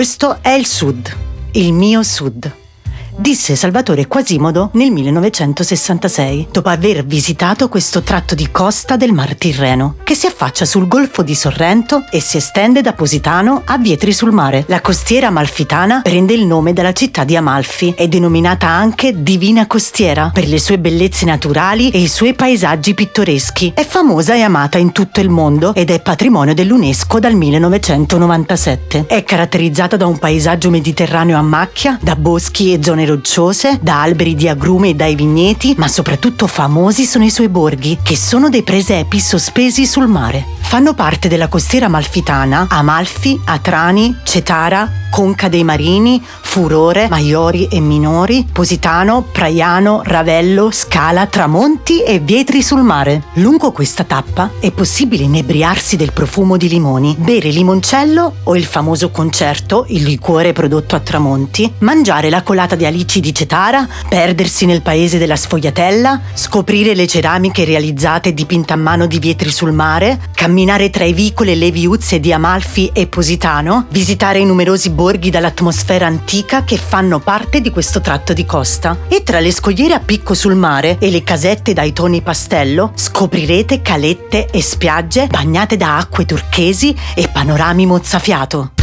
Questo è il Sud, il mio Sud disse Salvatore Quasimodo nel 1966, dopo aver visitato questo tratto di costa del Mar Tirreno, che si affaccia sul Golfo di Sorrento e si estende da Positano a Vietri sul Mare. La costiera amalfitana prende il nome dalla città di Amalfi, è denominata anche Divina Costiera per le sue bellezze naturali e i suoi paesaggi pittoreschi. È famosa e amata in tutto il mondo ed è patrimonio dell'UNESCO dal 1997. È caratterizzata da un paesaggio mediterraneo a macchia, da boschi e zone rocciose, da alberi di agrume e dai vigneti, ma soprattutto famosi sono i suoi borghi, che sono dei presepi sospesi sul mare. Fanno parte della costiera amalfitana Amalfi, Atrani, Cetara, Conca dei Marini, Furore, Maiori e Minori, Positano, Praiano, Ravello, Scala, Tramonti e Vietri sul mare. Lungo questa tappa è possibile inebriarsi del profumo di limoni, bere limoncello o il famoso concerto, il liquore prodotto a Tramonti, mangiare la colata di alici di Cetara, perdersi nel paese della sfogliatella, scoprire le ceramiche realizzate e dipinte a mano di Vietri sul mare, camminare tra i vicoli e le viuzze di Amalfi e Positano, visitare i numerosi borghi dall'atmosfera antica che fanno parte di questo tratto di costa. E tra le scogliere a picco sul mare e le casette dai toni pastello scoprirete calette e spiagge bagnate da acque turchesi e panorami mozzafiato.